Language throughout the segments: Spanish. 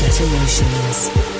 Set Emotions.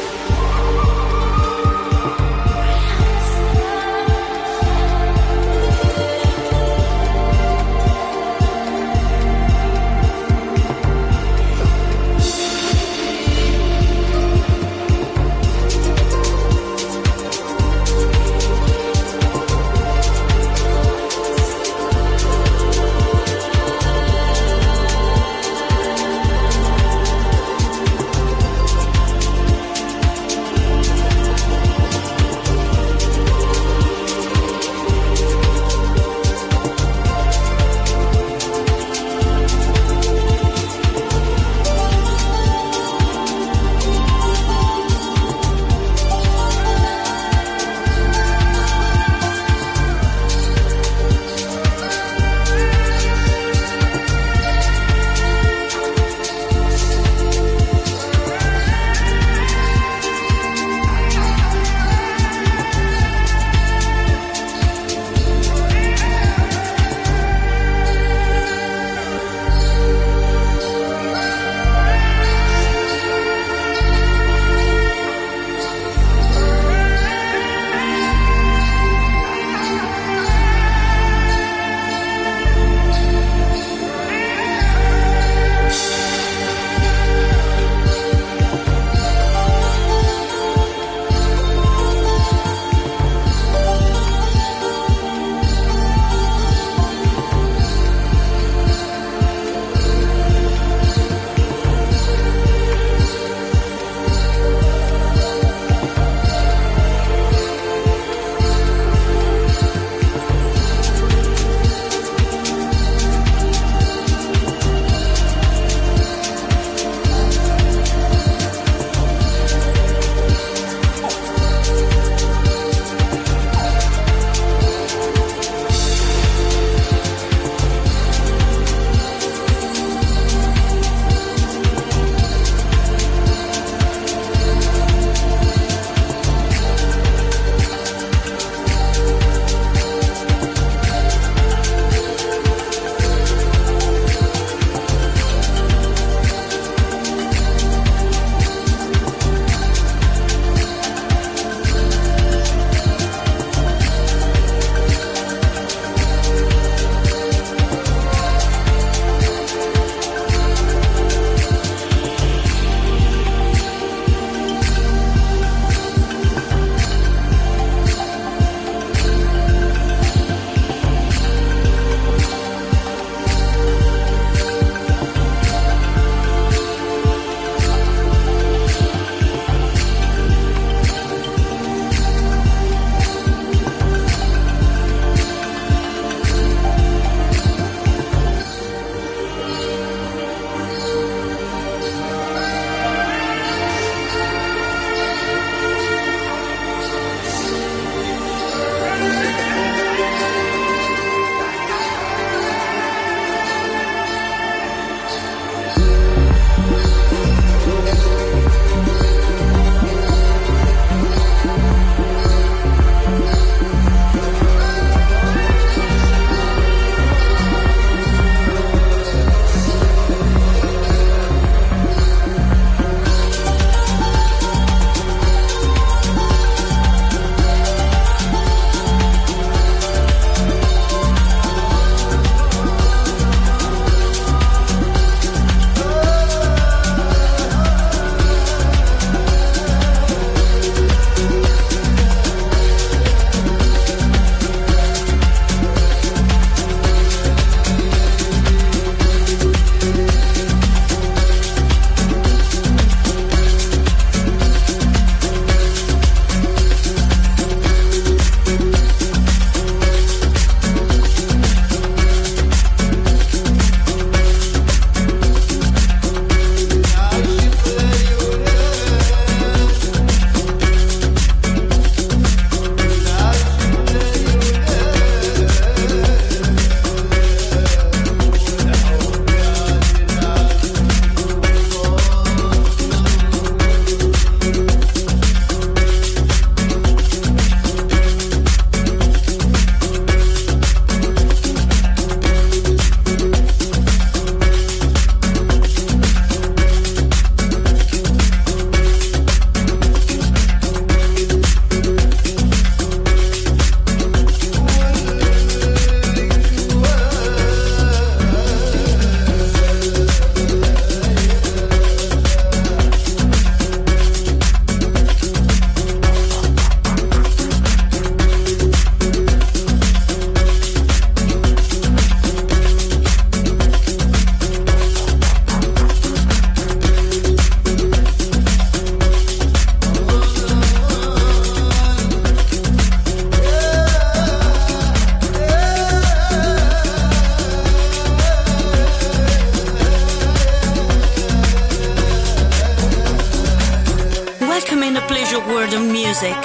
Music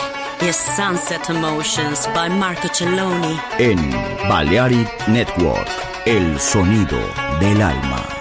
is Sunset Emotions by Marco Celloni. En Balearic Network, el sonido del alma.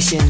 Sunset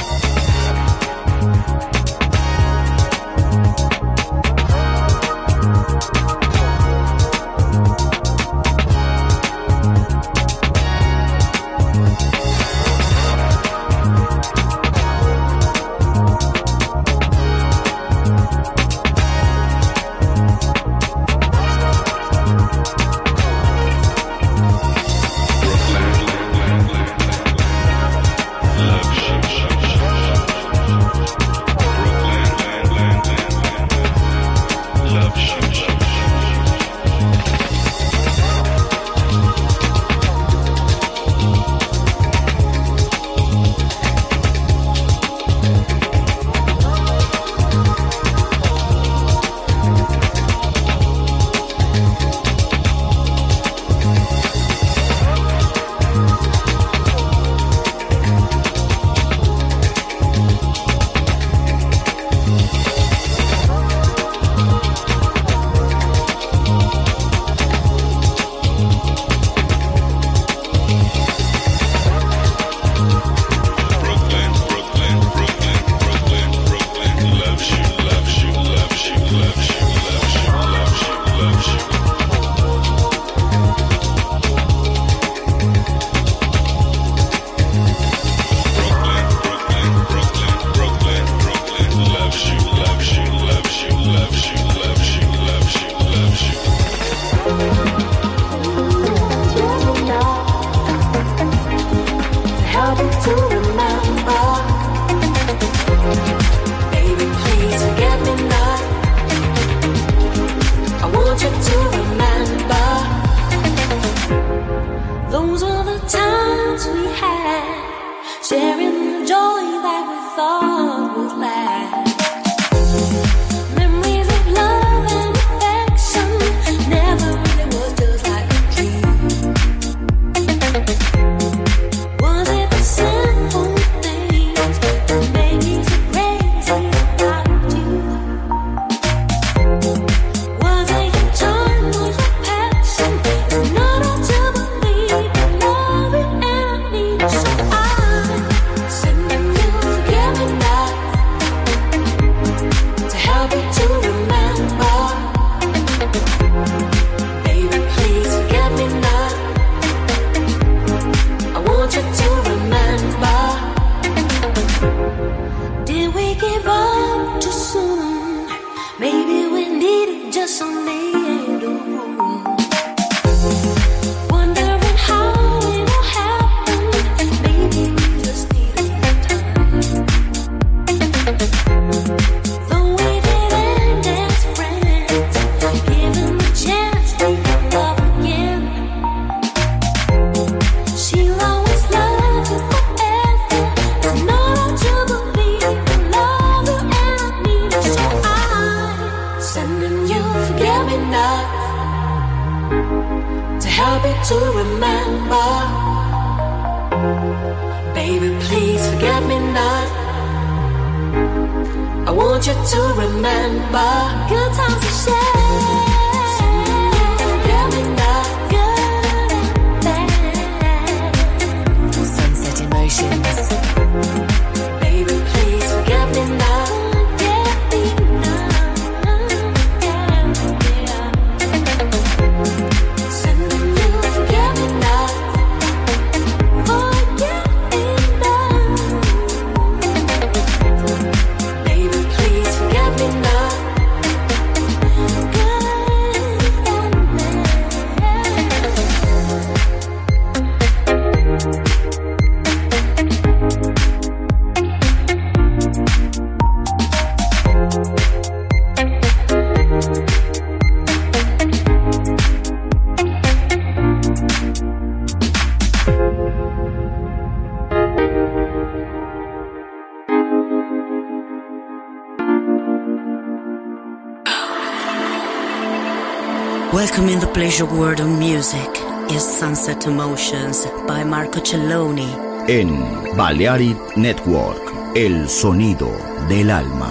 to remember. Good times to share. Pleasure world of music is Sunset Emotions by Marco Celloni. En Balearic Network, el sonido del alma.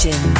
Sessions.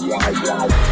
Yeah, yeah, yeah.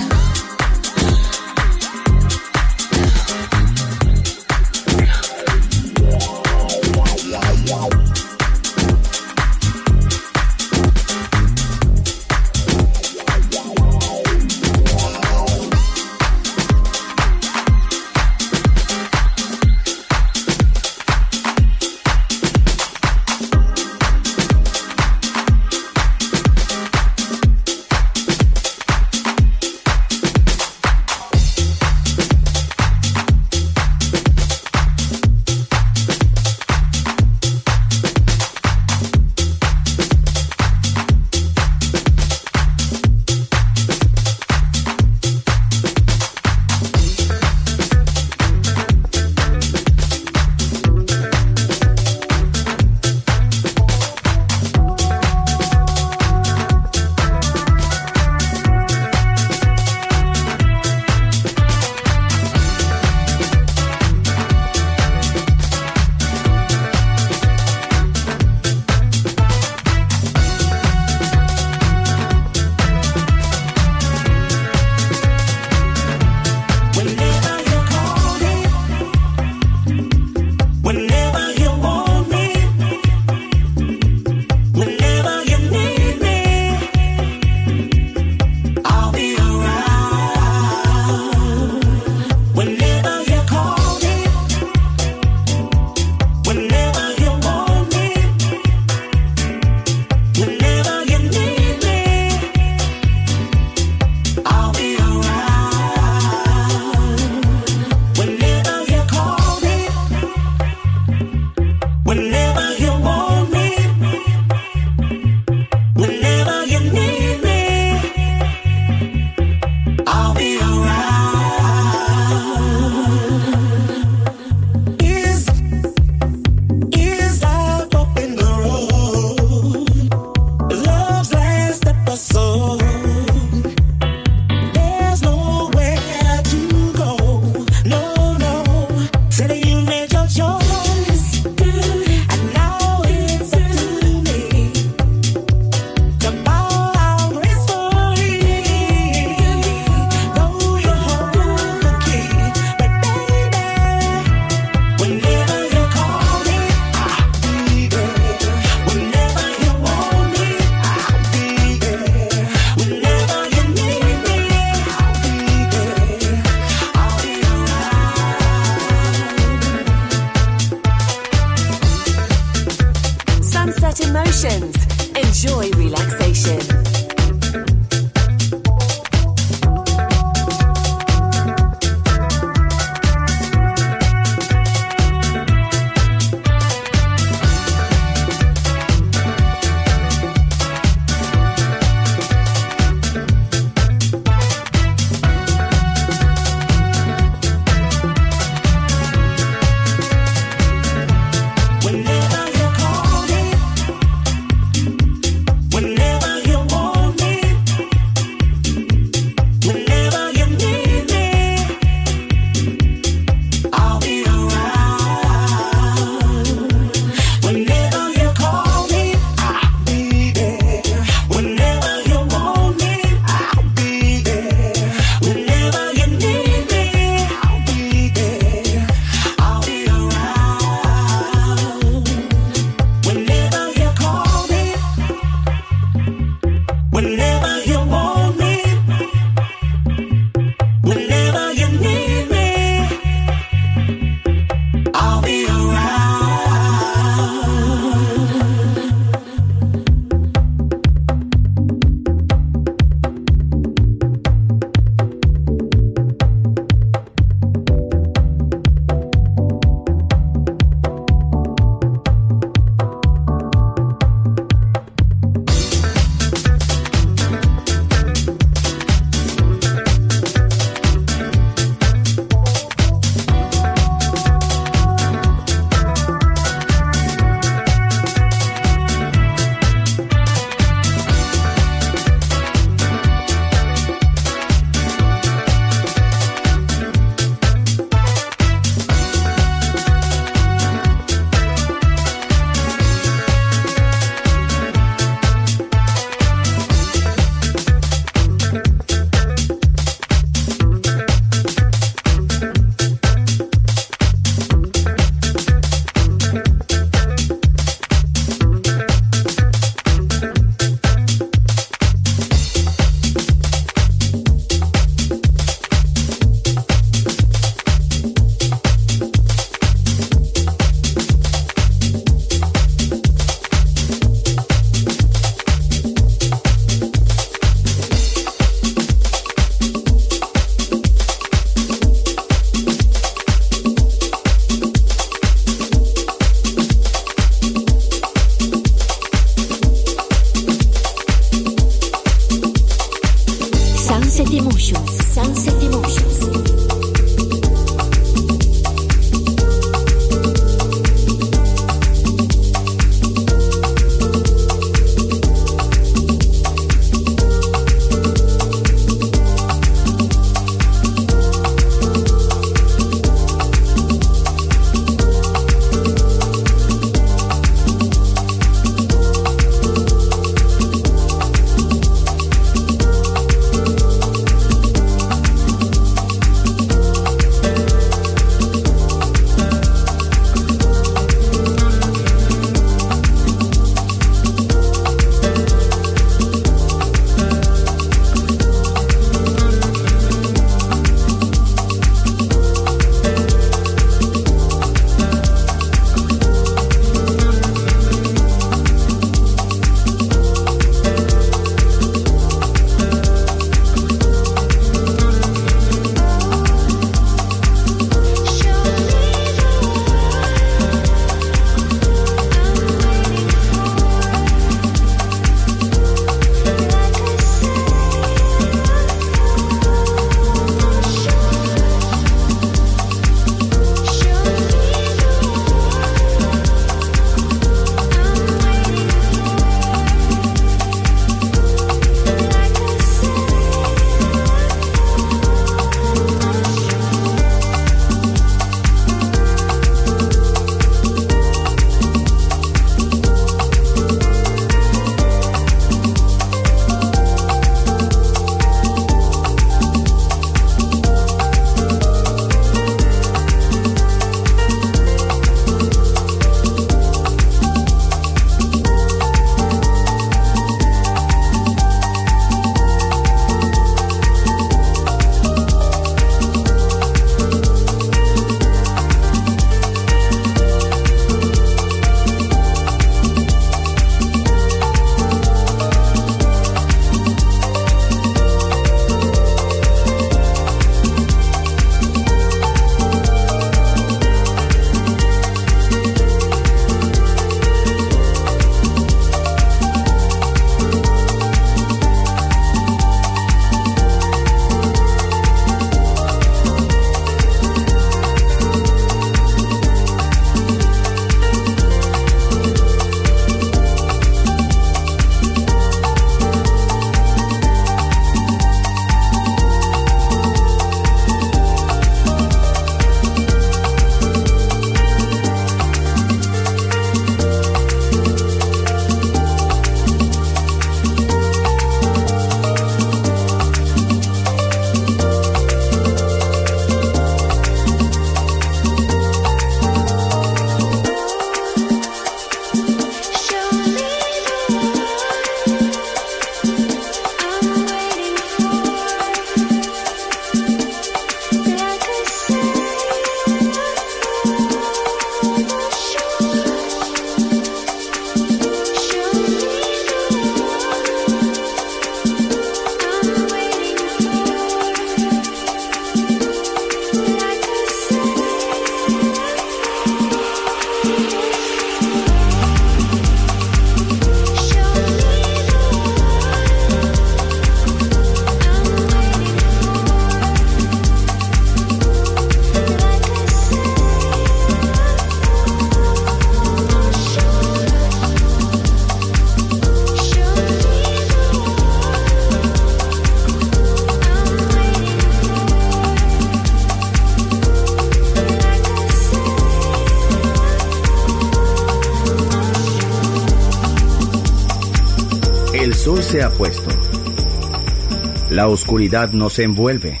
La oscuridad nos envuelve.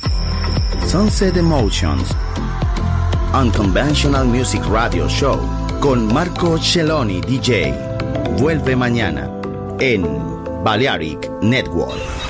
Sunset Emotions. Unconventional Music Radio Show con Marco Celloni DJ. Vuelve mañana en Balearic Network.